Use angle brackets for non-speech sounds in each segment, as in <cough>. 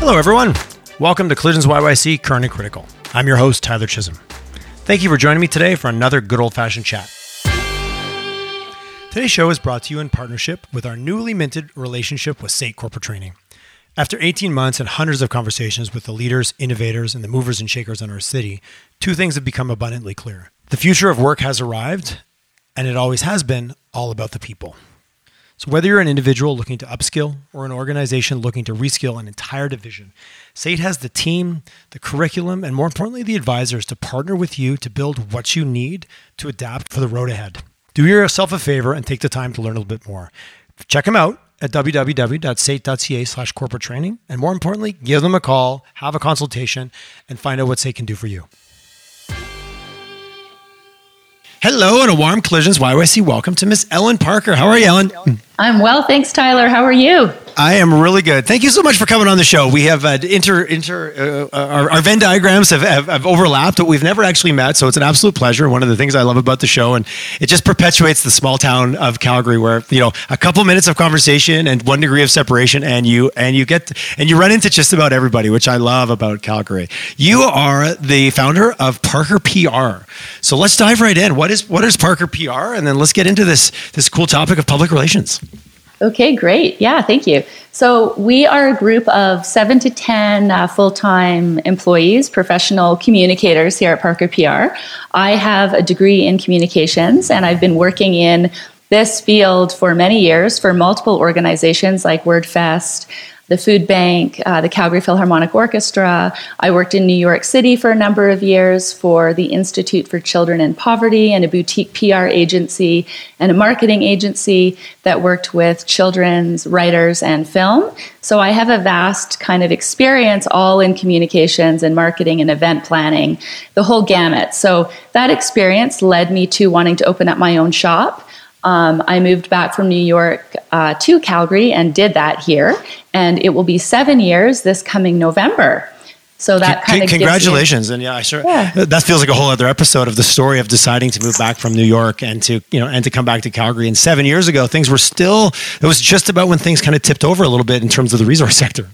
Hello, everyone. Welcome to Collisions YYC Current and Critical. I'm your host, Tyler Chisholm. Thank you for joining me today for another good old fashioned chat. Today's show is brought to you in partnership with our newly minted relationship with SAIT Corporate Training. After 18 months and hundreds of conversations with the leaders, innovators, and the movers and shakers in our city, two things have become abundantly clear. The future of work has arrived, and it always has been all about the people. So, whether you're an individual looking to upskill or an organization looking to reskill an entire division, SAIT has the team, the curriculum, and more importantly, the advisors to partner with you to build what you need to adapt for the road ahead. Do yourself a favor and take the time to learn a little bit more. Check them out at www.sait.ca slash corporate training. And more importantly, give them a call, have a consultation, and find out what SAIT can do for you. Hello and a warm collisions YYC welcome to Miss Ellen Parker. How are you, Ellen? I'm well, thanks, Tyler. How are you? I am really good. Thank you so much for coming on the show. We have uh, inter inter uh, our, our, Venn diagrams have, have, have, overlapped, but we've never actually met. So it's an absolute pleasure. One of the things I love about the show, and it just perpetuates the small town of Calgary, where you know a couple minutes of conversation and one degree of separation, and you and you get and you run into just about everybody, which I love about Calgary. You are the founder of Parker PR. So let's dive right in. What is what is Parker PR, and then let's get into this this cool topic of public relations. Okay, great. Yeah, thank you. So, we are a group of seven to 10 uh, full time employees, professional communicators here at Parker PR. I have a degree in communications, and I've been working in this field for many years for multiple organizations like WordFest, the Food Bank, uh, the Calgary Philharmonic Orchestra. I worked in New York City for a number of years for the Institute for Children in Poverty and a boutique PR agency and a marketing agency that worked with children's writers and film. So I have a vast kind of experience all in communications and marketing and event planning, the whole gamut. So that experience led me to wanting to open up my own shop. Um, I moved back from New York uh, to Calgary and did that here, and it will be seven years this coming November. So that kind of congratulations, and yeah, I sure yeah. that feels like a whole other episode of the story of deciding to move back from New York and to you know and to come back to Calgary. And seven years ago, things were still it was just about when things kind of tipped over a little bit in terms of the resource sector.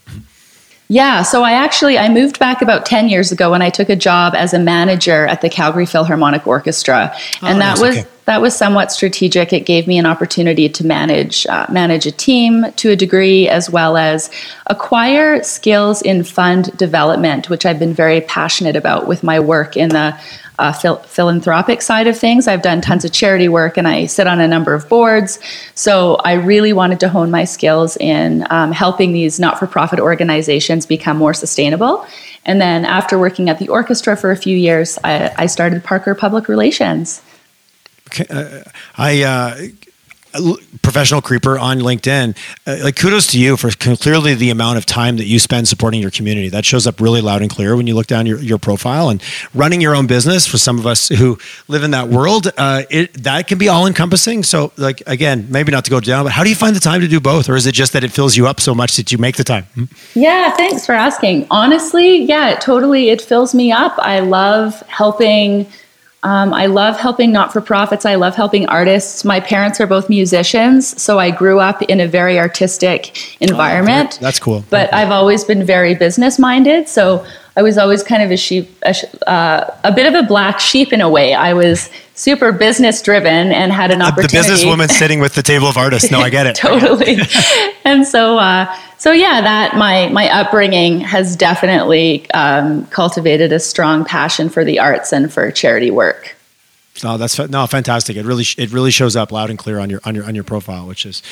Yeah, so I actually I moved back about 10 years ago when I took a job as a manager at the Calgary Philharmonic Orchestra. Oh, and that was okay. that was somewhat strategic. It gave me an opportunity to manage uh, manage a team to a degree as well as acquire skills in fund development, which I've been very passionate about with my work in the uh, phil- philanthropic side of things. I've done tons of charity work and I sit on a number of boards. So I really wanted to hone my skills in um, helping these not for profit organizations become more sustainable. And then after working at the orchestra for a few years, I, I started Parker Public Relations. Okay, uh, I uh, professional creeper on LinkedIn, uh, like kudos to you for clearly the amount of time that you spend supporting your community. That shows up really loud and clear when you look down your, your profile and running your own business for some of us who live in that world. Uh, it, that can be all encompassing. So like, again, maybe not to go down, but how do you find the time to do both? Or is it just that it fills you up so much that you make the time? Hmm? Yeah. Thanks for asking. Honestly, yeah, it totally, it fills me up. I love helping um, I love helping not for profits. I love helping artists. My parents are both musicians, so I grew up in a very artistic environment. Oh, that's cool. But I've always been very business minded. So I was always kind of a sheep, a, uh, a, bit of a black sheep in a way. I was super business driven and had an opportunity. The businesswoman <laughs> sitting with the table of artists. No, <laughs> I get it. totally. and so, uh, so yeah, that my my upbringing has definitely um, cultivated a strong passion for the arts and for charity work. No, that's no fantastic. It really it really shows up loud and clear on your on your on your profile, which is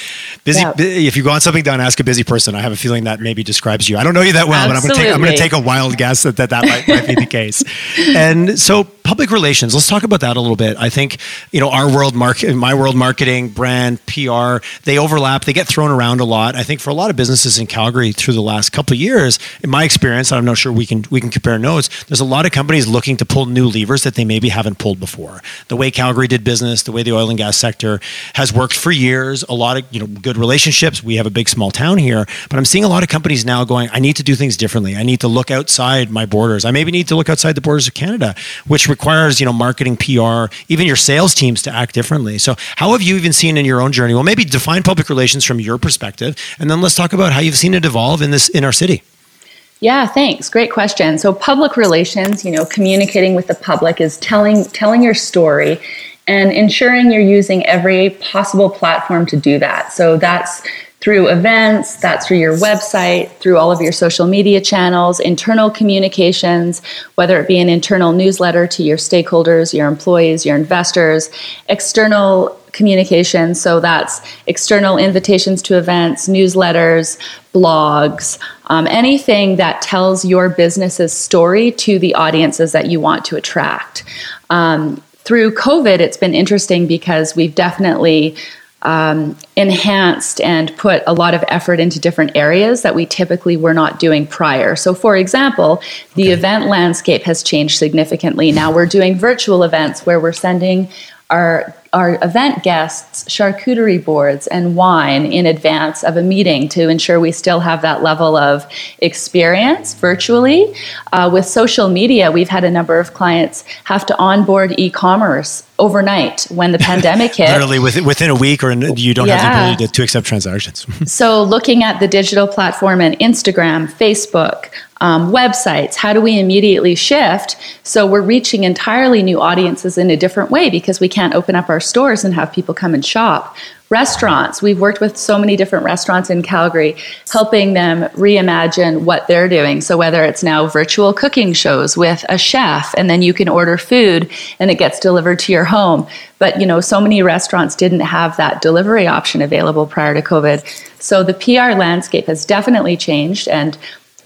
busy. Yeah. If you go on something done, ask a busy person. I have a feeling that maybe describes you. I don't know you that well, Absolutely. but I'm going to take I'm going to take a wild guess that that, that might, might be the case. <laughs> And so public relations. Let's talk about that a little bit. I think you know our world market, my world marketing, brand, PR, they overlap. They get thrown around a lot. I think for a lot of businesses in Calgary through the last couple of years, in my experience, I'm not sure we can we can compare notes. There's a lot of companies looking to pull new levers that they maybe haven't pulled before. The way Calgary did business, the way the oil and gas sector has worked for years. A lot of you know good relationships. We have a big small town here, but I'm seeing a lot of companies now going. I need to do things differently. I need to look outside my borders. I maybe need to look outside the borders of Canada, which requires you know marketing, PR, even your sales teams to act differently. So how have you even seen in your own journey? Well, maybe define public relations from your perspective, and then let's talk about how you've seen it evolve in this in our city. Yeah, thanks. Great question. So public relations, you know, communicating with the public is telling telling your story and ensuring you're using every possible platform to do that. So that's through events, that's through your website, through all of your social media channels, internal communications, whether it be an internal newsletter to your stakeholders, your employees, your investors, external communication. So that's external invitations to events, newsletters, blogs, um, anything that tells your business's story to the audiences that you want to attract. Um, through COVID, it's been interesting because we've definitely um, enhanced and put a lot of effort into different areas that we typically were not doing prior. So, for example, the okay. event landscape has changed significantly. Now we're doing virtual events where we're sending our our event guests charcuterie boards and wine in advance of a meeting to ensure we still have that level of experience virtually. Uh, with social media, we've had a number of clients have to onboard e commerce overnight when the <laughs> pandemic hit. Literally within, within a week, or you don't yeah. have the ability to, to accept transactions. <laughs> so, looking at the digital platform and Instagram, Facebook, um, websites, how do we immediately shift so we're reaching entirely new audiences in a different way because we can't open up our stores and have people come and shop? Restaurants, we've worked with so many different restaurants in Calgary, helping them reimagine what they're doing. So, whether it's now virtual cooking shows with a chef, and then you can order food and it gets delivered to your home. But, you know, so many restaurants didn't have that delivery option available prior to COVID. So, the PR landscape has definitely changed. And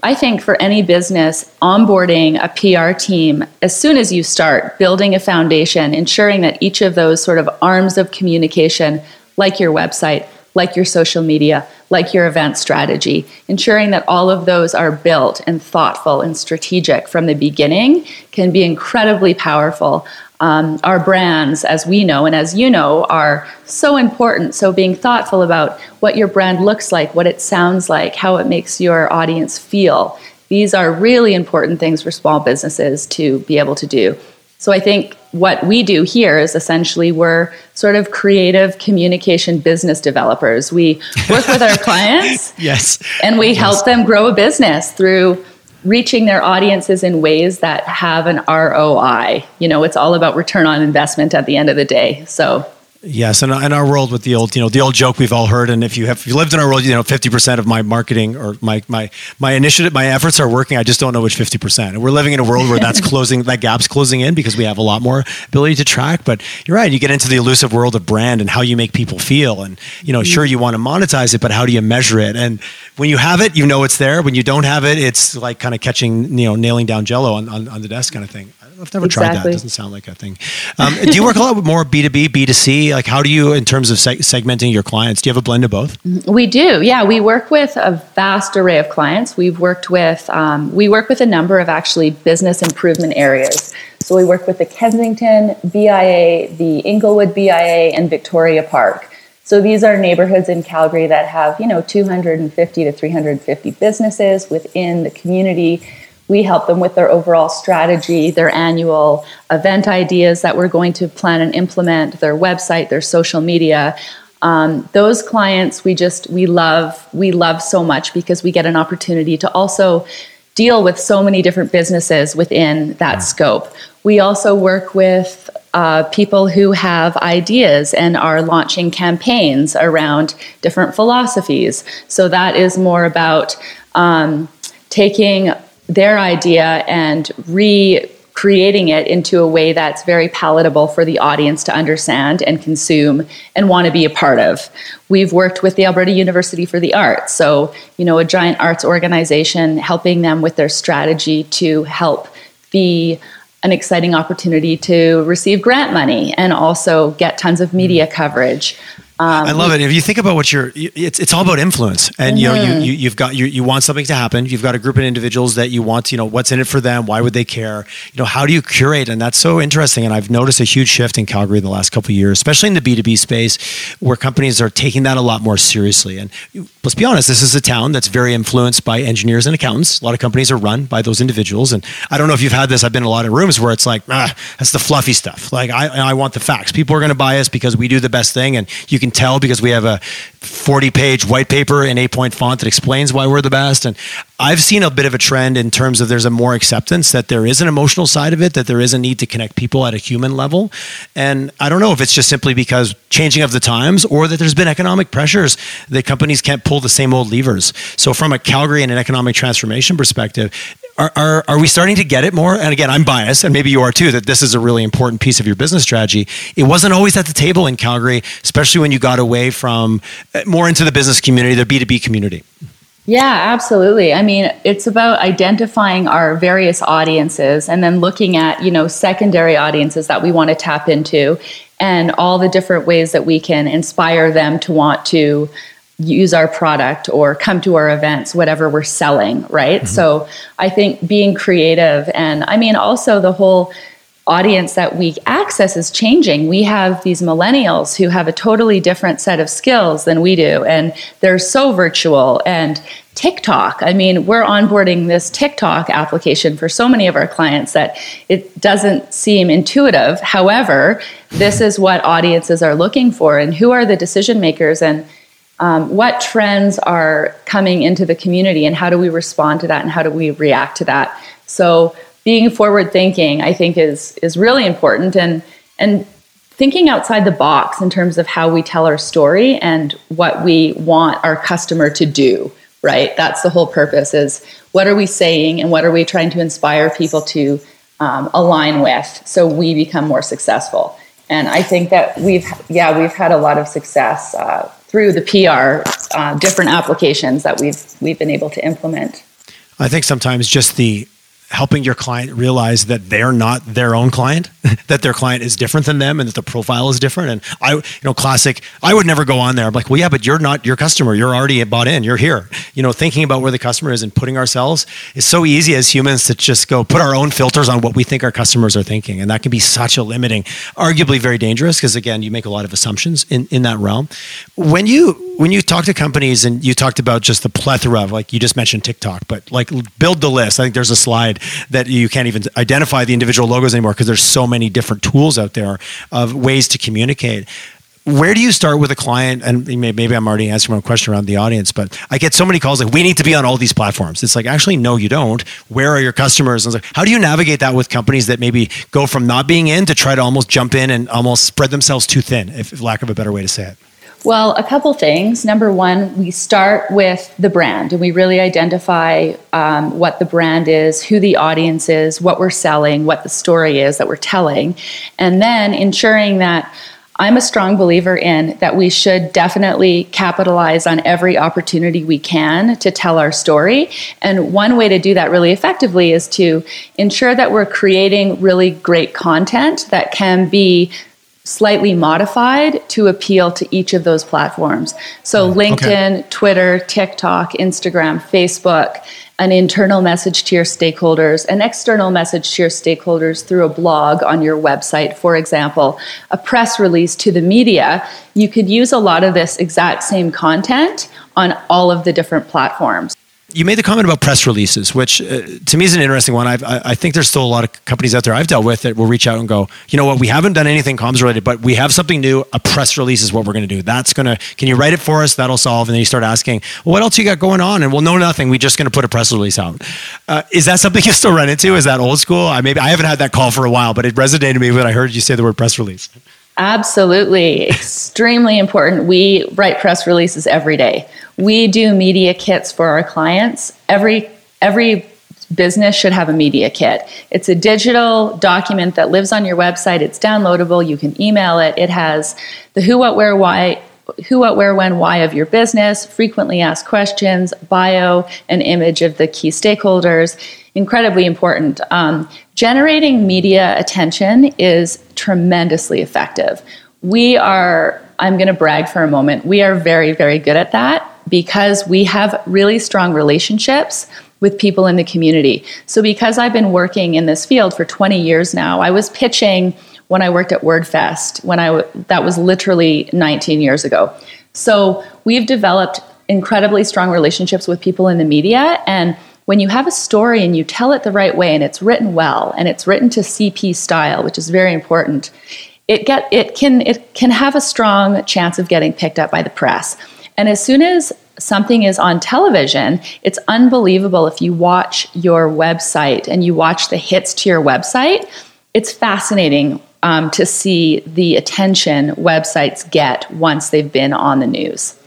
I think for any business, onboarding a PR team as soon as you start, building a foundation, ensuring that each of those sort of arms of communication like your website, like your social media, like your event strategy, ensuring that all of those are built and thoughtful and strategic from the beginning can be incredibly powerful. Um, our brands, as we know and as you know, are so important. So, being thoughtful about what your brand looks like, what it sounds like, how it makes your audience feel, these are really important things for small businesses to be able to do. So, I think what we do here is essentially we're sort of creative communication business developers. We work with our <laughs> clients. yes. And we yes. help them grow a business through reaching their audiences in ways that have an ROI. You know, it's all about return on investment at the end of the day. So Yes, and in our world with the old, you know, the old joke we've all heard, and if you have if you lived in our world, you know, fifty percent of my marketing or my my my initiative, my efforts are working. I just don't know which fifty percent. And we're living in a world where that's <laughs> closing, that gap's closing in because we have a lot more ability to track. But you're right, you get into the elusive world of brand and how you make people feel, and you know, sure mm. you want to monetize it, but how do you measure it? And when you have it, you know it's there. When you don't have it, it's like kind of catching, you know, nailing down Jello on, on, on the desk kind of thing. I've never exactly. tried that. It doesn't sound like a thing. Um, do you work a lot with more B two B, B two C? Like, how do you, in terms of seg- segmenting your clients, do you have a blend of both? Mm-hmm. We do. Yeah, we work with a vast array of clients. We've worked with, um, we work with a number of actually business improvement areas. So we work with the Kensington BIA, the Inglewood BIA, and Victoria Park. So these are neighborhoods in Calgary that have, you know, 250 to 350 businesses within the community we help them with their overall strategy, their annual event ideas that we're going to plan and implement, their website, their social media. Um, those clients we just we love we love so much because we get an opportunity to also deal with so many different businesses within that scope. We also work with uh, people who have ideas and are launching campaigns around different philosophies. So that is more about um, taking their idea and recreating it into a way that's very palatable for the audience to understand and consume and want to be a part of. We've worked with the Alberta University for the Arts, so, you know, a giant arts organization helping them with their strategy to help be an exciting opportunity to receive grant money and also get tons of media coverage. Um, I love it. If you think about what you're, it's it's all about influence, and mm-hmm. you know you, mm-hmm. you you've got you you want something to happen. You've got a group of individuals that you want. You know what's in it for them. Why would they care? You know how do you curate? And that's so interesting. And I've noticed a huge shift in Calgary in the last couple of years, especially in the B two B space, where companies are taking that a lot more seriously. And let's be honest, this is a town that's very influenced by engineers and accountants. A lot of companies are run by those individuals. And I don't know if you've had this. I've been in a lot of rooms where it's like, ah, that's the fluffy stuff. Like I I want the facts. People are going to buy us because we do the best thing, and you can can tell because we have a 40 page white paper in eight point font that explains why we're the best. And I've seen a bit of a trend in terms of there's a more acceptance that there is an emotional side of it, that there is a need to connect people at a human level. And I don't know if it's just simply because changing of the times or that there's been economic pressures that companies can't pull the same old levers. So, from a Calgary and an economic transformation perspective, are, are, are, we starting to get it more? And again, I'm biased, and maybe you are too, that this is a really important piece of your business strategy. It wasn't always at the table in Calgary, especially when you got away from uh, more into the business community, the B2B community. Yeah, absolutely. I mean, it's about identifying our various audiences and then looking at, you know, secondary audiences that we want to tap into and all the different ways that we can inspire them to want to use our product or come to our events, whatever we're selling, right? Mm-hmm. So I think being creative and I mean, also the whole audience that we access is changing. We have these millennials who have a totally different set of skills than we do, and they're so virtual. And TikTok, I mean, we're onboarding this TikTok application for so many of our clients that it doesn't seem intuitive. However, this is what audiences are looking for, and who are the decision makers and um, what trends are coming into the community and how do we respond to that and how do we react to that. So being forward thinking i think is is really important and and thinking outside the box in terms of how we tell our story and what we want our customer to do right? That's the whole purpose is what are we saying and what are we trying to inspire people to um, align with so we become more successful. And i think that we've yeah we've had a lot of success uh, through the PR uh, different applications that we've we've been able to implement. I think sometimes just the helping your client realize that they're not their own client, <laughs> that their client is different than them and that the profile is different. And I, you know, classic, I would never go on there. I'm like, well, yeah, but you're not your customer. You're already bought in. You're here. You know, thinking about where the customer is and putting ourselves is so easy as humans to just go put our own filters on what we think our customers are thinking. And that can be such a limiting, arguably very dangerous because again, you make a lot of assumptions in, in that realm. When you, when you talk to companies and you talked about just the plethora of like you just mentioned TikTok, but like build the list. I think there's a slide that you can't even identify the individual logos anymore because there's so many different tools out there of ways to communicate. Where do you start with a client? And maybe i'm already answering my question around the audience but i get so many calls like we need to be on all these platforms. It's like actually no you don't. Where are your customers? And like, how do you navigate that with companies that maybe go from not being in to try to almost jump in and almost spread themselves too thin if lack of a better way to say it well, a couple things. Number one, we start with the brand and we really identify um, what the brand is, who the audience is, what we're selling, what the story is that we're telling, and then ensuring that I'm a strong believer in that we should definitely capitalize on every opportunity we can to tell our story. And one way to do that really effectively is to ensure that we're creating really great content that can be slightly modified to appeal to each of those platforms. So, LinkedIn, okay. Twitter, TikTok, Instagram, Facebook, an internal message to your stakeholders, an external message to your stakeholders through a blog on your website, for example, a press release to the media. You could use a lot of this exact same content on all of the different platforms you made the comment about press releases, which uh, to me is an interesting one. I've, i think there's still a lot of companies out there I've dealt with that will reach out and go, you know what, we haven't done anything comms related, but we have something new. A press release is what we're going to do. That's going to, can you write it for us? That'll solve. And then you start asking, well, what else you got going on? And we'll know nothing. We're just going to put a press release out. Uh, is that something <laughs> you still run into? Is that old school? I maybe I haven't had that call for a while, but it resonated with me when I heard you say the word press release. Absolutely. Extremely important. We write press releases every day. We do media kits for our clients. Every every business should have a media kit. It's a digital document that lives on your website. It's downloadable. You can email it. It has the who, what, where, why, who, what, where, when, why of your business, frequently asked questions, bio, an image of the key stakeholders. Incredibly important. Um, generating media attention is tremendously effective. We are, I'm going to brag for a moment, we are very, very good at that because we have really strong relationships with people in the community. So, because I've been working in this field for 20 years now, I was pitching when I worked at WordFest, when I that was literally 19 years ago. So, we've developed incredibly strong relationships with people in the media and when you have a story and you tell it the right way and it's written well and it's written to CP style, which is very important, it get it can it can have a strong chance of getting picked up by the press. And as soon as something is on television, it's unbelievable if you watch your website and you watch the hits to your website. It's fascinating um, to see the attention websites get once they've been on the news.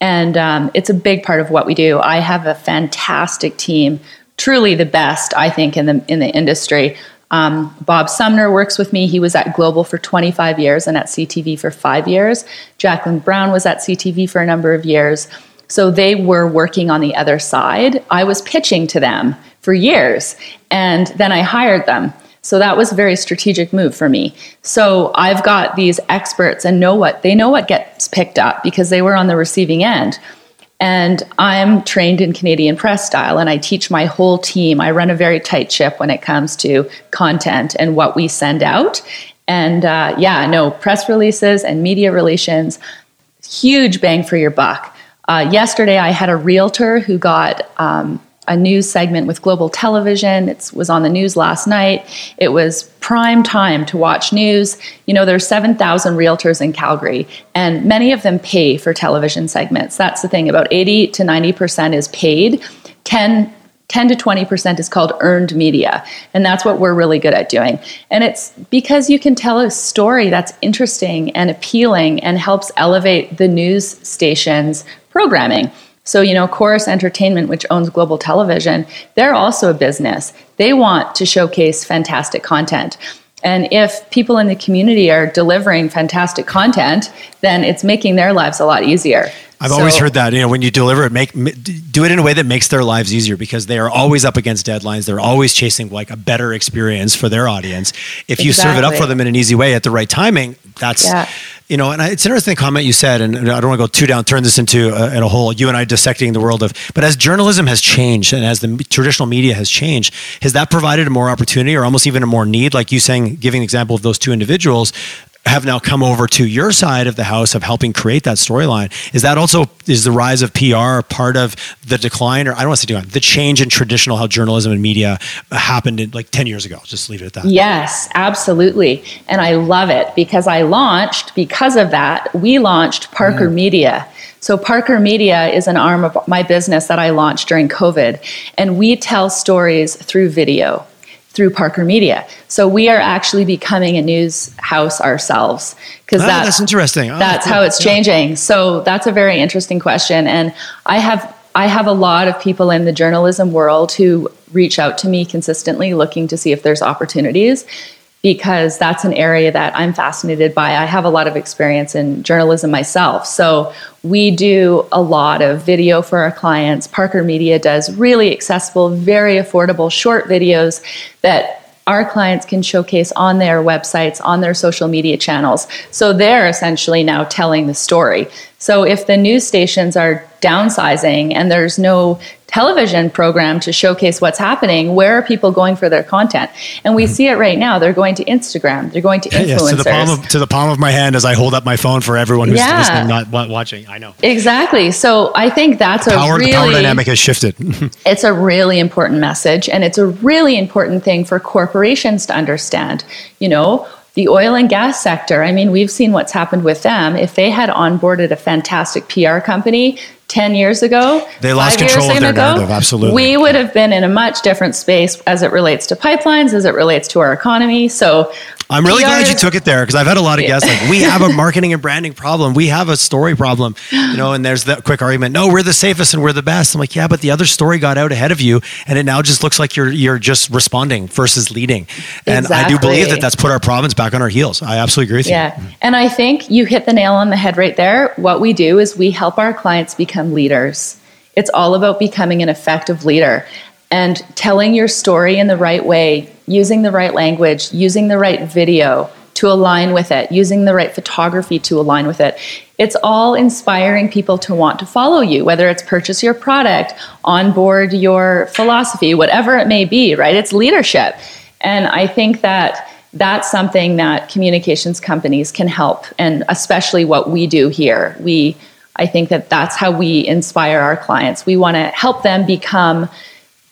And um, it's a big part of what we do. I have a fantastic team, truly the best, I think, in the, in the industry. Um, Bob Sumner works with me. He was at Global for 25 years and at CTV for five years. Jacqueline Brown was at CTV for a number of years. So they were working on the other side. I was pitching to them for years, and then I hired them. So that was a very strategic move for me. So I've got these experts and know what they know what gets picked up because they were on the receiving end. And I'm trained in Canadian press style and I teach my whole team. I run a very tight ship when it comes to content and what we send out. And uh, yeah, no, press releases and media relations, huge bang for your buck. Uh, yesterday, I had a realtor who got um, a news segment with Global Television. It was on the news last night. It was prime time to watch news. You know, there's 7,000 realtors in Calgary, and many of them pay for television segments. That's the thing. About 80 to 90% is paid. 10 10 to 20% is called earned media. And that's what we're really good at doing. And it's because you can tell a story that's interesting and appealing and helps elevate the news station's programming. So, you know, Chorus Entertainment, which owns Global Television, they're also a business. They want to showcase fantastic content. And if people in the community are delivering fantastic content, then it's making their lives a lot easier. I've so, always heard that. You know, when you deliver it, make do it in a way that makes their lives easier because they are always up against deadlines. They're always chasing like a better experience for their audience. If you exactly. serve it up for them in an easy way at the right timing, that's yeah. You know. And it's an interesting comment you said, and I don't want to go too down, turn this into a, a whole you and I dissecting the world of. But as journalism has changed and as the traditional media has changed, has that provided a more opportunity or almost even a more need? Like you saying, giving an example of those two individuals have now come over to your side of the house of helping create that storyline. Is that also is the rise of PR part of the decline, or I don't want to say decline, the change in traditional how journalism and media happened in like ten years ago? Just leave it at that. Yes, absolutely, and I love it because I launched because of that. We launched Parker mm. Media. So, Parker Media is an arm of my business that I launched during COVID, and we tell stories through video through Parker Media. So we are actually becoming a news house ourselves because oh, ah, that's, that's, interesting. Oh, that's cool. how it's changing. Yeah. So that's a very interesting question, and I have I have a lot of people in the journalism world who reach out to me consistently looking to see if there's opportunities because that's an area that I'm fascinated by. I have a lot of experience in journalism myself. So we do a lot of video for our clients. Parker Media does really accessible, very affordable short videos that our clients can showcase on their websites, on their social media channels. So they're essentially now telling the story. So if the news stations are downsizing and there's no television program to showcase what's happening, where are people going for their content? And we mm-hmm. see it right now. They're going to Instagram. They're going to influencers. Yes, to the palm of, to the palm of my hand as I hold up my phone for everyone who's yeah. listening, not watching. I know exactly. So I think that's power, a really the power dynamic has shifted. <laughs> it's a really important message, and it's a really important thing for corporations to understand. You know the oil and gas sector, I mean, we've seen what's happened with them. If they had onboarded a fantastic PR company 10 years ago, they lost control of their ago, narrative, absolutely. We would have been in a much different space as it relates to pipelines, as it relates to our economy. So I'm really PR glad you took it there because I've had a lot of guests like, we have a <laughs> marketing and branding problem. We have a story problem, you know, and there's that quick argument. No, we're the safest and we're the best. I'm like, yeah, but the other story got out ahead of you and it now just looks like you're, you're just responding versus leading. And exactly. I do believe that that's put our province back on our heels. I absolutely agree with yeah. you. Yeah. And I think you hit the nail on the head right there. What we do is we help our clients become leaders. It's all about becoming an effective leader and telling your story in the right way, using the right language, using the right video to align with it, using the right photography to align with it. It's all inspiring people to want to follow you, whether it's purchase your product, onboard your philosophy, whatever it may be, right? It's leadership. And I think that that's something that communications companies can help, and especially what we do here. We I think that that's how we inspire our clients. We want to help them become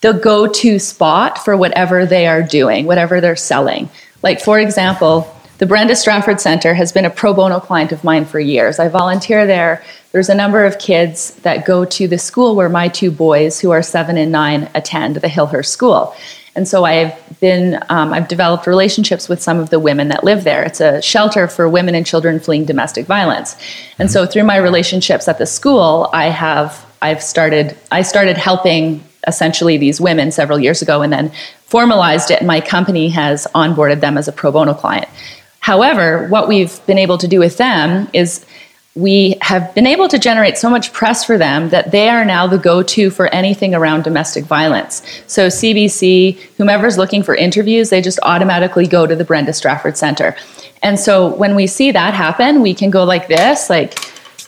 the go to spot for whatever they are doing, whatever they're selling. Like, for example, the Brenda Strafford Center has been a pro bono client of mine for years. I volunteer there. There's a number of kids that go to the school where my two boys, who are seven and nine, attend the Hillhurst School. And so I've been, um, I've developed relationships with some of the women that live there. It's a shelter for women and children fleeing domestic violence. And so through my relationships at the school, I have, I've started, I started helping essentially these women several years ago and then formalized it. And my company has onboarded them as a pro bono client. However, what we've been able to do with them is we have been able to generate so much press for them that they are now the go to for anything around domestic violence. So, CBC, whomever's looking for interviews, they just automatically go to the Brenda Strafford Center. And so, when we see that happen, we can go like this, like,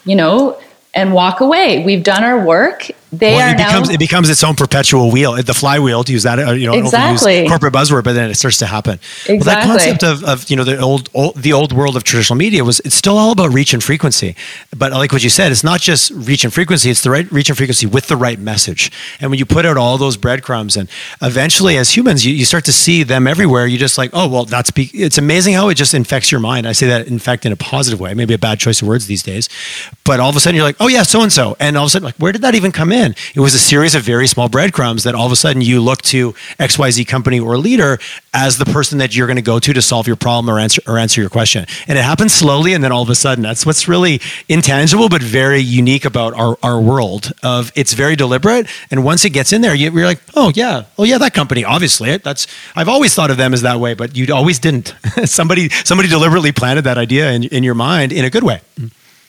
you know, and walk away. We've done our work they well, are it becomes now, it becomes its own perpetual wheel, the flywheel to use that uh, you know exactly corporate buzzword, but then it starts to happen. Exactly. Well, that concept of, of you know the old, old, the old world of traditional media was it's still all about reach and frequency, but like what you said, it's not just reach and frequency; it's the right reach and frequency with the right message. And when you put out all those breadcrumbs, and eventually, as humans, you, you start to see them everywhere. You just like, oh well, that's be- it's amazing how it just infects your mind. I say that in fact in a positive way, maybe a bad choice of words these days, but all of a sudden you're like, oh yeah, so and so, and all of a sudden like, where did that even come in? It was a series series of very small breadcrumbs that all of a sudden you look to XYZ company or leader as the person that you're going to go to to solve your problem or answer or answer your question. And it happens slowly and then all of a sudden. That's what's really intangible but very unique about our, our world of it's very deliberate. And once it gets in there, you, are like, oh yeah, oh yeah, that company, obviously. That's I've always thought of them as that way, but you always didn't. <laughs> somebody somebody deliberately planted that idea in, in your mind in a good way.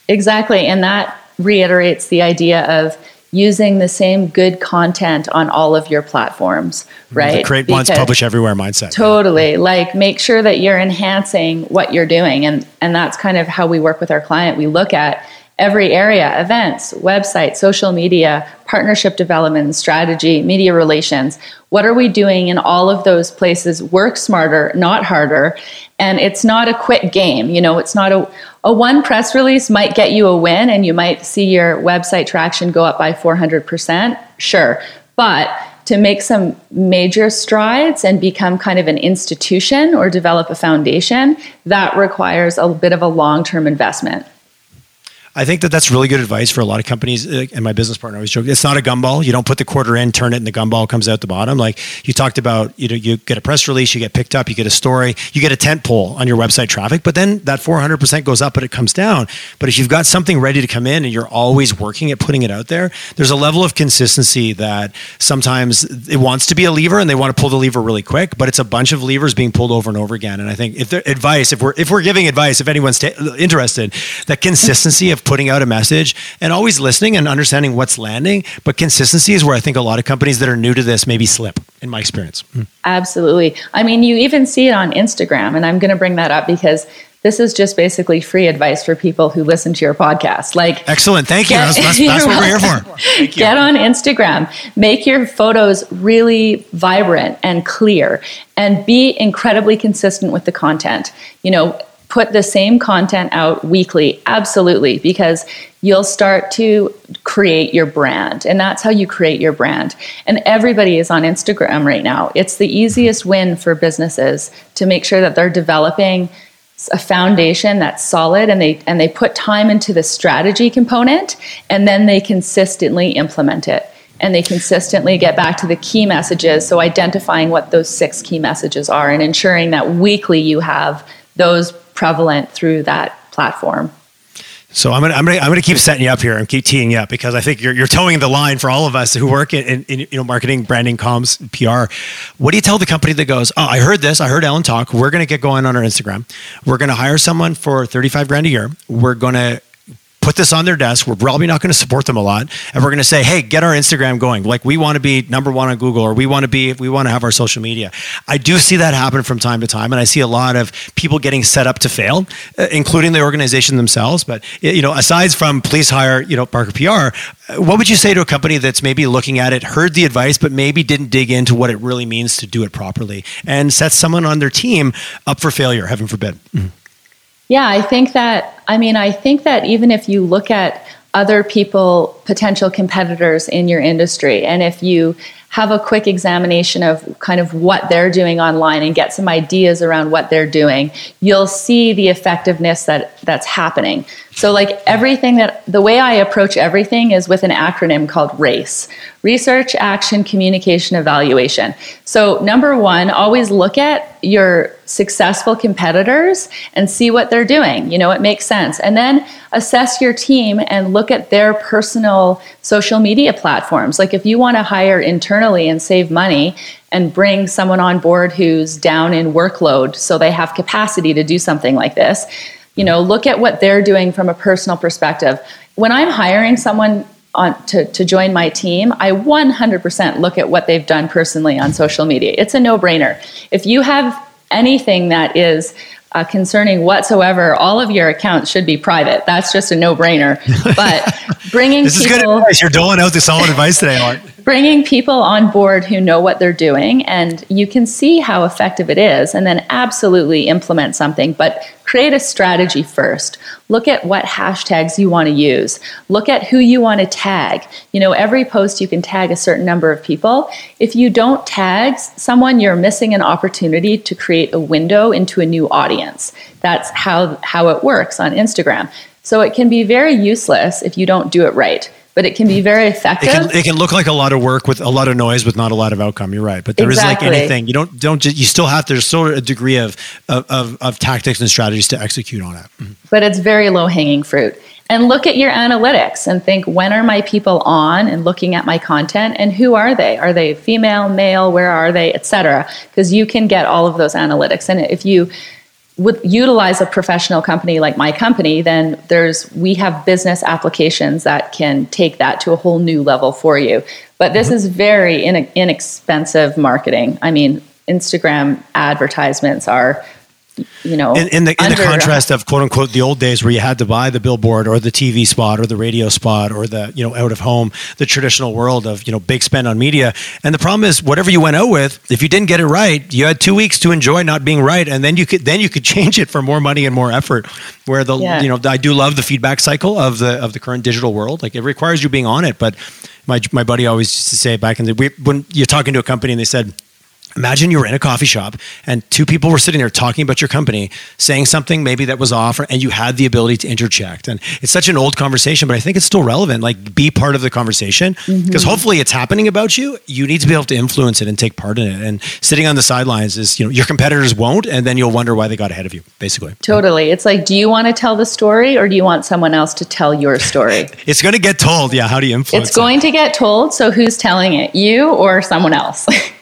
Exactly. And that reiterates the idea of using the same good content on all of your platforms, right? The create once, publish everywhere mindset. Totally. Like make sure that you're enhancing what you're doing. And and that's kind of how we work with our client. We look at every area events, website, social media, partnership development, strategy, media relations. What are we doing in all of those places? Work smarter, not harder. And it's not a quick game. You know, it's not a, a one press release might get you a win and you might see your website traction go up by 400%. Sure. But to make some major strides and become kind of an institution or develop a foundation, that requires a bit of a long term investment. I think that that's really good advice for a lot of companies. And my business partner always joke, it's not a gumball. You don't put the quarter in, turn it, and the gumball comes out the bottom. Like you talked about, you know, you get a press release, you get picked up, you get a story, you get a tent pole on your website traffic, but then that 400% goes up, but it comes down. But if you've got something ready to come in and you're always working at putting it out there, there's a level of consistency that sometimes it wants to be a lever and they want to pull the lever really quick, but it's a bunch of levers being pulled over and over again. And I think if advice, if we're if we're giving advice, if anyone's t- interested, that consistency of putting out a message and always listening and understanding what's landing. But consistency is where I think a lot of companies that are new to this maybe slip, in my experience. Mm. Absolutely. I mean, you even see it on Instagram, and I'm going to bring that up because this is just basically free advice for people who listen to your podcast. Like, excellent, thank you. Get, that's, that's, <laughs> that's what we're here for. Get on Instagram, make your photos really vibrant and clear, and be incredibly consistent with the content. You know, put the same content out weekly absolutely because you'll start to create your brand and that's how you create your brand. And everybody is on instagram right now. It's the easiest win for businesses to make sure that they're developing a foundation that's solid and they and they put time into the strategy component and then they consistently implement it. And they consistently get back to the key messages so identifying what those six key messages are and ensuring that weekly you have those prevalent through that platform. So I'm gonna, I'm gonna I'm gonna keep setting you up here and keep teeing you up because I think you're you're toeing the line for all of us who work in, in, in, you know marketing, branding, comms, PR. What do you tell the company that goes, oh, I heard this, I heard Ellen talk. We're gonna get going on our Instagram. We're gonna hire someone for 35 grand a year. We're gonna put this on their desk. We're probably not going to support them a lot, and we're going to say, "Hey, get our Instagram going. Like we want to be number one on Google, or we want to be, we want to have our social media." I do see that happen from time to time, and I see a lot of people getting set up to fail, uh, including the organization themselves. But you know, aside from please hire, you know, Parker PR, uh, what would you say to a company that's maybe looking at it, heard the advice, but maybe didn't dig into what it really means to do it properly, and set someone on their team up for failure? Heaven forbid. Mm-hmm. Yeah, I think that, I mean, I think that even if you look at other people, potential competitors in your industry, and if you have a quick examination of kind of what they're doing online and get some ideas around what they're doing, you'll see the effectiveness that that's happening. So like everything that the way I approach everything is with an acronym called RACE. Research, action, communication, evaluation. So number 1, always look at your successful competitors and see what they're doing. You know, it makes sense. And then assess your team and look at their personal social media platforms. Like if you want to hire internally and save money and bring someone on board who's down in workload so they have capacity to do something like this, you know, look at what they're doing from a personal perspective. When I'm hiring someone on, to, to join my team, I 100% look at what they've done personally on social media. It's a no brainer. If you have anything that is uh, concerning whatsoever, all of your accounts should be private. That's just a no-brainer. But <laughs> bringing this people, is good advice. You're doling out the solid advice today, Art. Bringing people on board who know what they're doing, and you can see how effective it is, and then absolutely implement something. But create a strategy first. Look at what hashtags you want to use. Look at who you want to tag. You know, every post you can tag a certain number of people. If you don't tag someone, you're missing an opportunity to create a window into a new audience. That's how how it works on Instagram. So it can be very useless if you don't do it right but it can be very effective. It can, it can, look like a lot of work with a lot of noise with not a lot of outcome. You're right, but there exactly. is like anything. You don't don't just, you still have there's still a degree of, of of tactics and strategies to execute on it. Mm-hmm. But it's very low hanging fruit. And look at your analytics and think when are my people on and looking at my content and who are they? Are they female, male, where are they, etc. Because you can get all of those analytics. And if you would utilize a professional company like my company, then there's we have business applications that can take that to a whole new level for you. But this mm-hmm. is very in, inexpensive marketing. I mean, Instagram advertisements are you know in, in the in the uh, contrast of quote unquote the old days where you had to buy the billboard or the tv spot or the radio spot or the you know out of home the traditional world of you know big spend on media. And the problem is whatever you went out with if you didn't get it right you had two weeks to enjoy not being right. And then you could then you could <laughs> change it for more money and more effort where the yeah. you know i do love the feedback cycle of the of the current digital world. Like it requires you being on it. But my my buddy always used to say back in the we, when you're talking to a company and they said Imagine you were in a coffee shop and two people were sitting there talking about your company, saying something maybe that was off, and you had the ability to interject. And it's such an old conversation, but I think it's still relevant. Like, be part of the conversation because mm-hmm. hopefully it's happening about you. You need to be able to influence it and take part in it. And sitting on the sidelines is, you know, your competitors won't, and then you'll wonder why they got ahead of you, basically. Totally. It's like, do you want to tell the story or do you want someone else to tell your story? <laughs> it's going to get told. Yeah. How do you influence It's going it? to get told. So who's telling it? You or someone else? <laughs>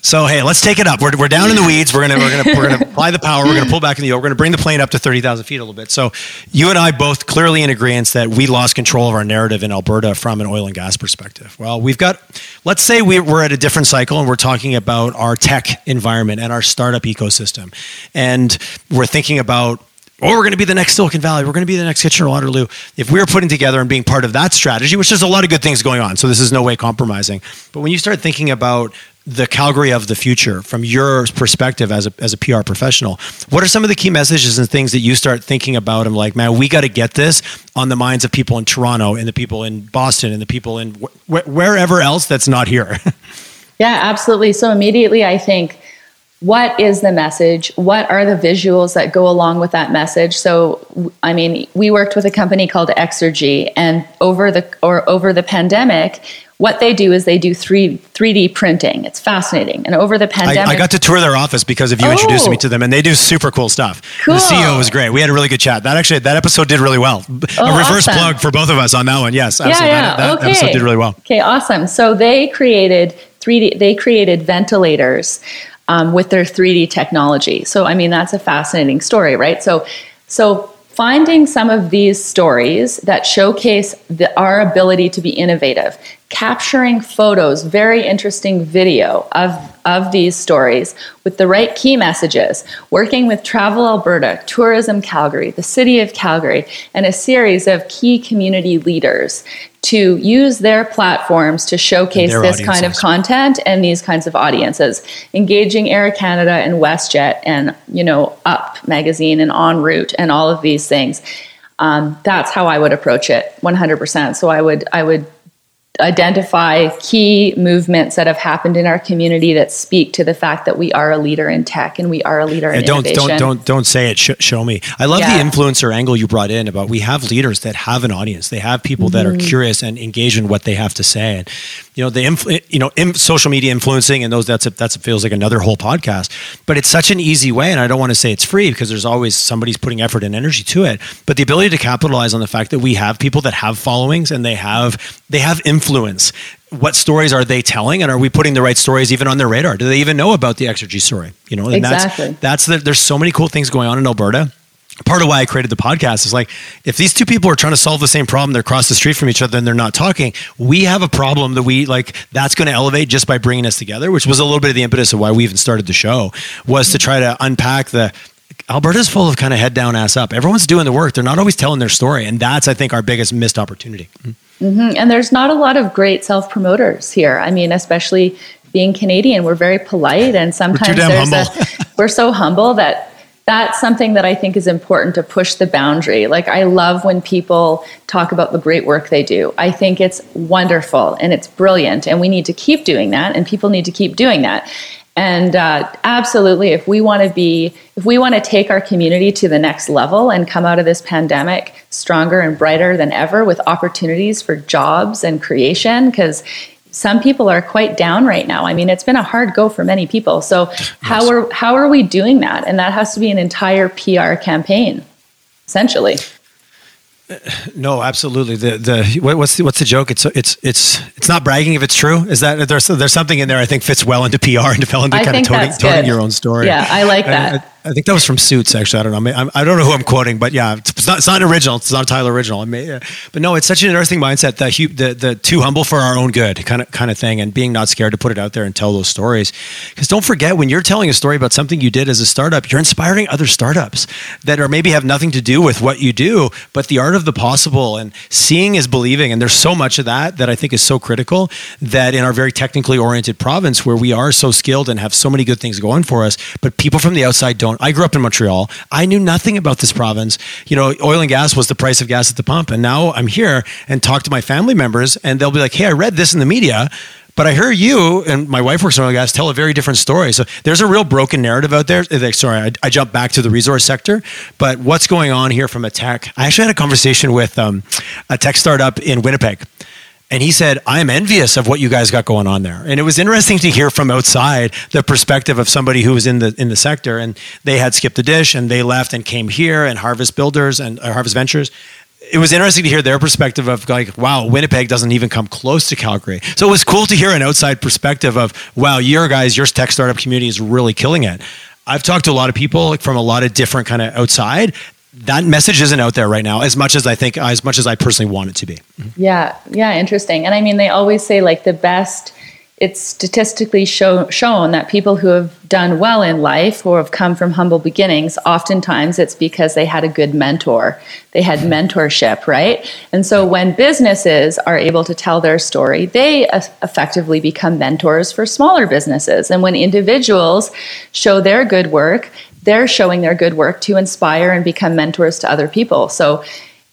So hey, let's take it up. We're, we're down in the weeds. We're gonna we're gonna we're gonna <laughs> apply the power. We're gonna pull back in the yoke. We're gonna bring the plane up to thirty thousand feet a little bit. So you and I both clearly in agreement that we lost control of our narrative in Alberta from an oil and gas perspective. Well, we've got. Let's say we, we're at a different cycle and we're talking about our tech environment and our startup ecosystem, and we're thinking about or we're going to be the next Silicon Valley. We're going to be the next Kitchener Waterloo. If we're putting together and being part of that strategy, which there's a lot of good things going on, so this is no way compromising. But when you start thinking about the Calgary of the future from your perspective as a, as a PR professional, what are some of the key messages and things that you start thinking about? I'm like, man, we got to get this on the minds of people in Toronto and the people in Boston and the people in wh- wherever else that's not here. <laughs> yeah, absolutely. So immediately I think, what is the message? What are the visuals that go along with that message? So, I mean, we worked with a company called Exergy, and over the or over the pandemic, what they do is they do 3 3D printing. It's fascinating. And over the pandemic, I, I got to tour their office because of you oh, introducing me to them, and they do super cool stuff. Cool. The CEO was great. We had a really good chat. That actually that episode did really well. Oh, a reverse awesome. plug for both of us on that one. Yes, absolutely. Yeah, yeah. That, that okay. episode did really well. Okay, awesome. So they created 3D. They created ventilators um, with their 3D technology. So I mean that's a fascinating story, right? So so finding some of these stories that showcase the, our ability to be innovative, capturing photos, very interesting video of, of these stories with the right key messages, working with Travel Alberta, Tourism Calgary, the City of Calgary, and a series of key community leaders to use their platforms to showcase this audiences. kind of content and these kinds of audiences. Engaging air canada and westjet and you know up magazine and en route and all of these things. Um, that's how i would approach it 100% so i would i would identify key movements that have happened in our community that speak to the fact that we are a leader in tech and we are a leader yeah, in don't, innovation. Don't don't don't say it. Sh- show me. I love yeah. the influencer angle you brought in about we have leaders that have an audience. They have people mm-hmm. that are mm-hmm. curious and engage in what they have to say. And you know the influ- you know in social media influencing and those that's a, that's a, feels like another whole podcast. But it's such an easy way, and I don't want to say it's free because there's always somebody's putting effort and energy to it. But the ability to capitalize on the fact that we have people that have followings and they have they have influence what stories are they telling and are we putting the right stories even on their radar do they even know about the exergy story you know and exactly. that's that's the, there's so many cool things going on in alberta part of why I created the podcast is like if these two people are trying to solve the same problem, they're across the street from each other and they're not talking. We have a problem that we like that's going to elevate just by bringing us together, which was a little bit of the impetus of why we even started the show was to try to unpack the Alberta's full of kind of head down, ass up. Everyone's doing the work. They're not always telling their story. And that's, I think, our biggest missed opportunity. Mm-hmm. And there's not a lot of great self promoters here. I mean, especially being Canadian, we're very polite. And sometimes we're, there's a, <laughs> we're so humble that that's something that I think is important to push the boundary. Like, I love when people talk about the great work they do. I think it's wonderful and it's brilliant. And we need to keep doing that. And people need to keep doing that. And uh, absolutely, if we want to be, if we want to take our community to the next level and come out of this pandemic stronger and brighter than ever with opportunities for jobs and creation, because some people are quite down right now. I mean, it's been a hard go for many people. So yes. how are how are we doing that? And that has to be an entire PR campaign, essentially. Uh, no, absolutely. The the what's the, what's the joke? It's it's it's it's not bragging if it's true. Is that there's there's something in there I think fits well into PR and fell into kind of toting, toting your own story. Yeah, I like that. I, I think that was from Suits. Actually, I don't know. I, mean, I don't know who I'm quoting, but yeah, it's not, it's not original. It's not a Tyler original. I mean, but no, it's such an interesting mindset that the the too humble for our own good kind of kind of thing, and being not scared to put it out there and tell those stories. Because don't forget, when you're telling a story about something you did as a startup, you're inspiring other startups that are maybe have nothing to do with what you do, but the art of the possible and seeing is believing. And there's so much of that that I think is so critical that in our very technically oriented province, where we are so skilled and have so many good things going for us, but people from the outside don't I grew up in Montreal. I knew nothing about this province. You know, oil and gas was the price of gas at the pump. And now I'm here and talk to my family members, and they'll be like, hey, I read this in the media. But I hear you and my wife works in oil and gas tell a very different story. So there's a real broken narrative out there. Sorry, I, I back to the resource sector, but what's going on here from a tech? I actually had a conversation with um, a tech startup in Winnipeg and he said, I'm envious of what you guys got going on there. And it was interesting to hear from outside the perspective of somebody who was in the in the sector. And they had skipped the dish and they left and came here and Harvest Builders and uh, Harvest Ventures. It was interesting to hear their perspective of like, wow, Winnipeg doesn't even come close to Calgary. So it was cool to hear an outside perspective of, wow, your guys, your tech startup community is really killing it. I've talked to a lot of people from a lot of different kind of outside, that message isn't out there right now as much as I think, as much as I personally want it to be. Mm-hmm. Yeah, yeah, interesting. And I mean, they always say like the best. It's statistically show, shown that people who have done well in life or have come from humble beginnings, oftentimes it's because they had a good mentor. They had mentorship, right? And so when businesses are able to tell their story, they effectively become mentors for smaller businesses. And when individuals show their good work, they're showing their good work to inspire and become mentors to other people. So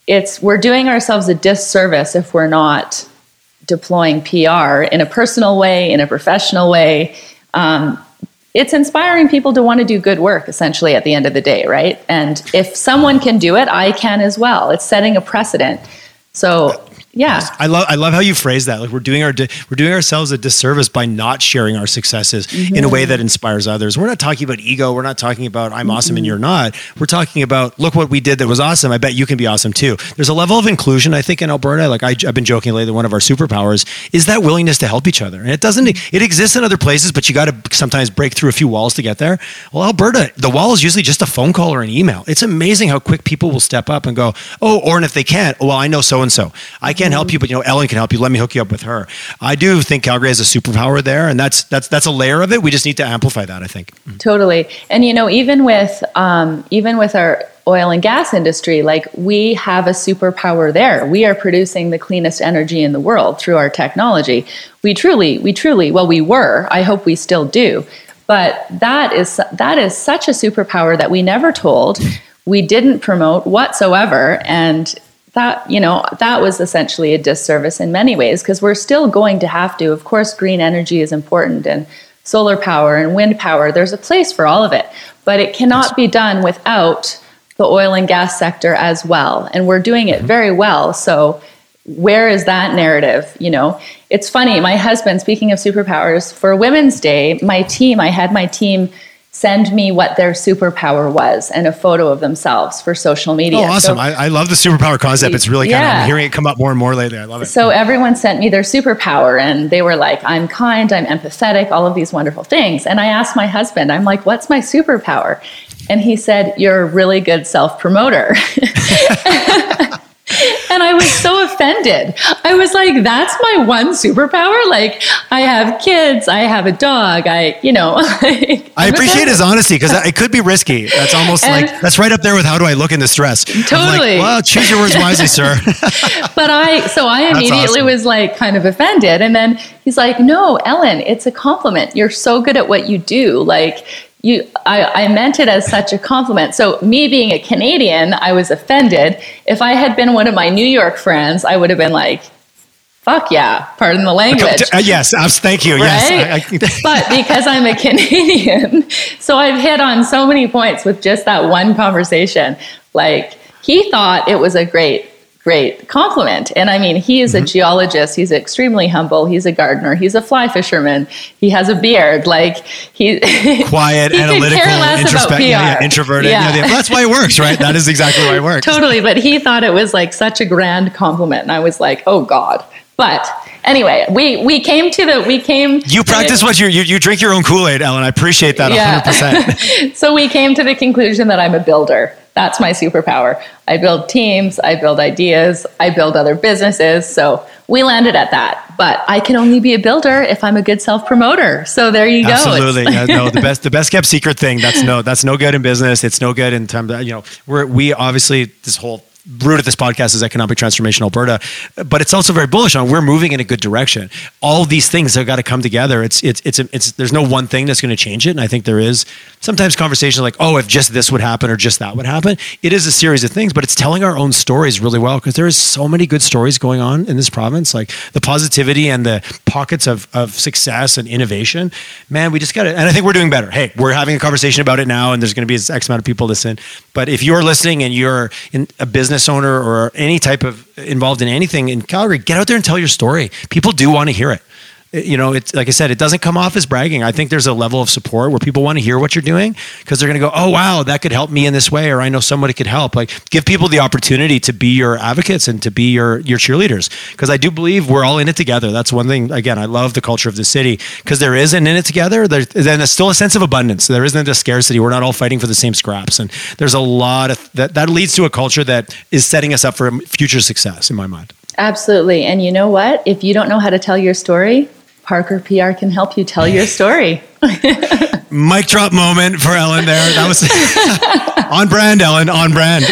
it's we're doing ourselves a disservice if we're not deploying PR in a personal way, in a professional way. Um, it's inspiring people to want to do good work essentially at the end of the day, right? And if someone can do it, I can as well. It's setting a precedent. So yeah. I love I love how you phrase that. Like we're doing our we're doing ourselves a disservice by not sharing our successes mm-hmm. in a way mm-hmm. that inspires others. We're not talking about ego. We're not talking about I'm mm-hmm. awesome and you're not. We're talking about look what we did that was awesome. I bet you can be awesome too. There's a level of inclusion I think in Alberta. Like I, have been joking lately. One of our superpowers is that willingness to help each other. And it doesn't it exists in other places, but you got to sometimes break through a few walls to get there. Well, Alberta, the wall is usually just a phone call or an email. It's amazing how quick people will step up and go, oh, or and if they can't, well, I know so and so. I can't help you, but you know Ellen can help you. Let me hook you up with her. I do think Calgary has a superpower there, and that's that's that's a layer of it. We just need to amplify that. I think totally. And you know, even with um, even with our oil and gas industry, like we have a superpower there. We are producing the cleanest energy in the world through our technology. We truly, we truly, well, we were. I hope we still do. But that is that is such a superpower that we never told, we didn't promote whatsoever, and that you know that was essentially a disservice in many ways because we're still going to have to. Of course green energy is important and solar power and wind power there's a place for all of it. But it cannot be done without the oil and gas sector as well and we're doing it very well. So where is that narrative you know? It's funny my husband speaking of superpowers for women's day my team i had my team send me what their superpower was and a photo of themselves for social media. Oh, awesome. So, I, I, love the superpower concept. It's really kind yeah. of, I'm hearing it come up more and more lately. I love it. So everyone sent me their superpower and they were like, I'm kind, I'm empathetic, all of these wonderful things. And I asked my husband, I'm like, what's my superpower? And he said, You're a really good self promoter. <laughs> <laughs> and I was so offended. I was like, that's my one superpower. Like, I have kids, I have a dog, I, you know. <laughs> Like, I appreciate his honesty because it could be risky. That's almost and like, that's right up there with how do I look in the stress. Totally. Like, well, choose your words wisely, sir. <laughs> but I, so I immediately awesome. was like kind of offended. And then he's like, no, Ellen, it's a compliment. You're so good at what you do. Like, you I, I, meant it as such a compliment. So me being a canadian i was offended. If i had been one of my new york friends i would have been like fuck yeah pardon the language. <laughs> Uh, yes thank you right? yes I, I, <laughs> but because i'm a canadian <laughs> so i've hit on so many points with just that one conversation. Like he thought it was a great great compliment. And I mean, he is mm-hmm. a geologist. He's extremely humble. He's a gardener. He's a fly fisherman. He has a beard. Like he <laughs> quiet, he analytical, introspective, yeah, introverted. Yeah. that's why it works, right? That is exactly why it works. <laughs> totally. But he thought it was like such a grand compliment, and I was like, oh God. But anyway, we we came to the we came. You practice what you, you you drink your own Kool Aid, Ellen. I appreciate that yeah. 100%. <laughs> so we came to the conclusion that I'm a builder. That's my superpower. I build teams, I build ideas, I build other businesses. So we landed at that. But I can only be a builder if I'm a good self promoter. So there you go. Absolutely. yeah, <laughs> uh, no, the best the best kept secret thing. That's no that's no good in business. It's no good in terms of, you know, we're we obviously this whole root of this podcast is economic transformation Alberta, but it's also very bullish on we're moving in a good direction. All these things have got to come together. It's it's it's it's there's no one thing that's going to change it, and I think there is sometimes conversations like, oh, if just this would happen or just that would happen. It is a series of things, but it's telling our own stories really well because there is so many good stories going on in this province, like the positivity and the pockets of of success and innovation. Man, we just got it, and I think we're doing better. Hey, we're having a conversation about it now, and there's going to be X amount of people listen. But if you're listening and you're in a business business owner or any type of involved in anything in Calgary, get out there and tell your story. People do want to hear it you know, it's like I said, it doesn't come off as bragging. I think there's a level of support where people want to hear what you're doing because they're going to go, oh, wow, that could help me in this way, or I know somebody could help. Like, give people the opportunity to be your advocates and to be your your cheerleaders because I do believe we're all in it together. That's one thing. Again, I love the culture of the city because there is an in it together. Then there's still a sense of abundance. There isn't a scarcity. We're not all fighting for the same scraps, and there's a lot of that. That leads to a culture that is setting us up for future success, in my mind. Absolutely. And you know what? If you don't know how to tell your story, Parker PR can help you tell your story. <laughs> Mic drop moment for Ellen there. That was <laughs> on brand, Ellen, on brand.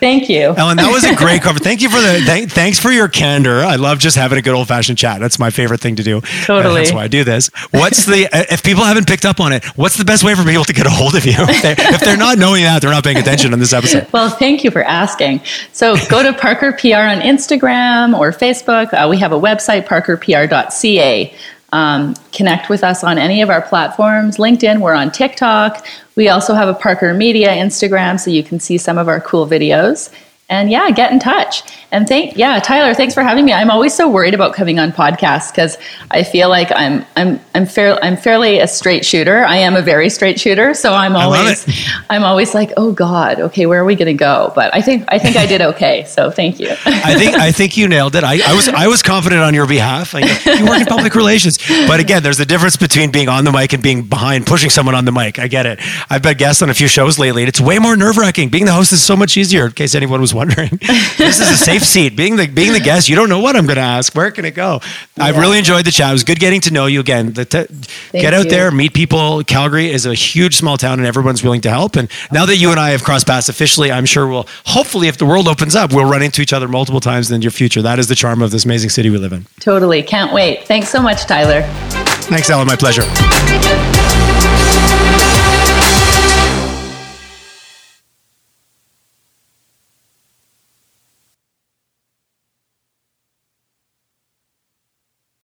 Thank you. Ellen, that was a great <laughs> cover. Thank you for the th- thanks for your candor. I love just having a good old fashioned chat. That's my favorite thing to do. Totally. That's why I do this. What's the <laughs> if people haven't picked up on it, what's the best way for people to get a hold of you? If they're, if they're not knowing that, they're not paying attention on this episode. Well, thank you for asking. So go to Parker PR on Instagram or Facebook. Uh, we have a website, parkerpr.ca. Um, connect with us on any of our platforms. LinkedIn, we're on TikTok. We also have a Parker Media Instagram, so you can see some of our cool videos and yeah, get in touch. And thank yeah, Tyler, thanks for having me. I'm always so worried about coming on podcasts because I feel like I'm I'm I'm fair I'm fairly a straight shooter. I am a very straight shooter, so I'm always <laughs> I'm always like, oh God, okay, where are we going to go? But I think I think I did okay. So thank you. <laughs> I think I think you nailed it. I, I was I was confident on your behalf. I, you work in public relations, but again, there's a difference between being on the mic and being behind pushing someone on the mic. I get it. I've been guest on a few shows lately, and it's way more nerve wracking. Being the host is so much easier. In case anyone was wondering, <laughs> this is a safe seat. Being the being the guest, you don't know what I'm going to ask. Where can it go? Yeah. I've really enjoyed the chat. It was good getting to know you again. The te- get out you. there, meet people. Calgary is a huge small town, and everyone's willing to help. And now that you and I have crossed paths officially, I'm sure we'll hopefully, if the world opens up, we'll run into each other multiple times in your future. That is the charm of this amazing city we live in. Totally, can't wait. Thanks so much, Tyler. Thanks, Ellen. My pleasure.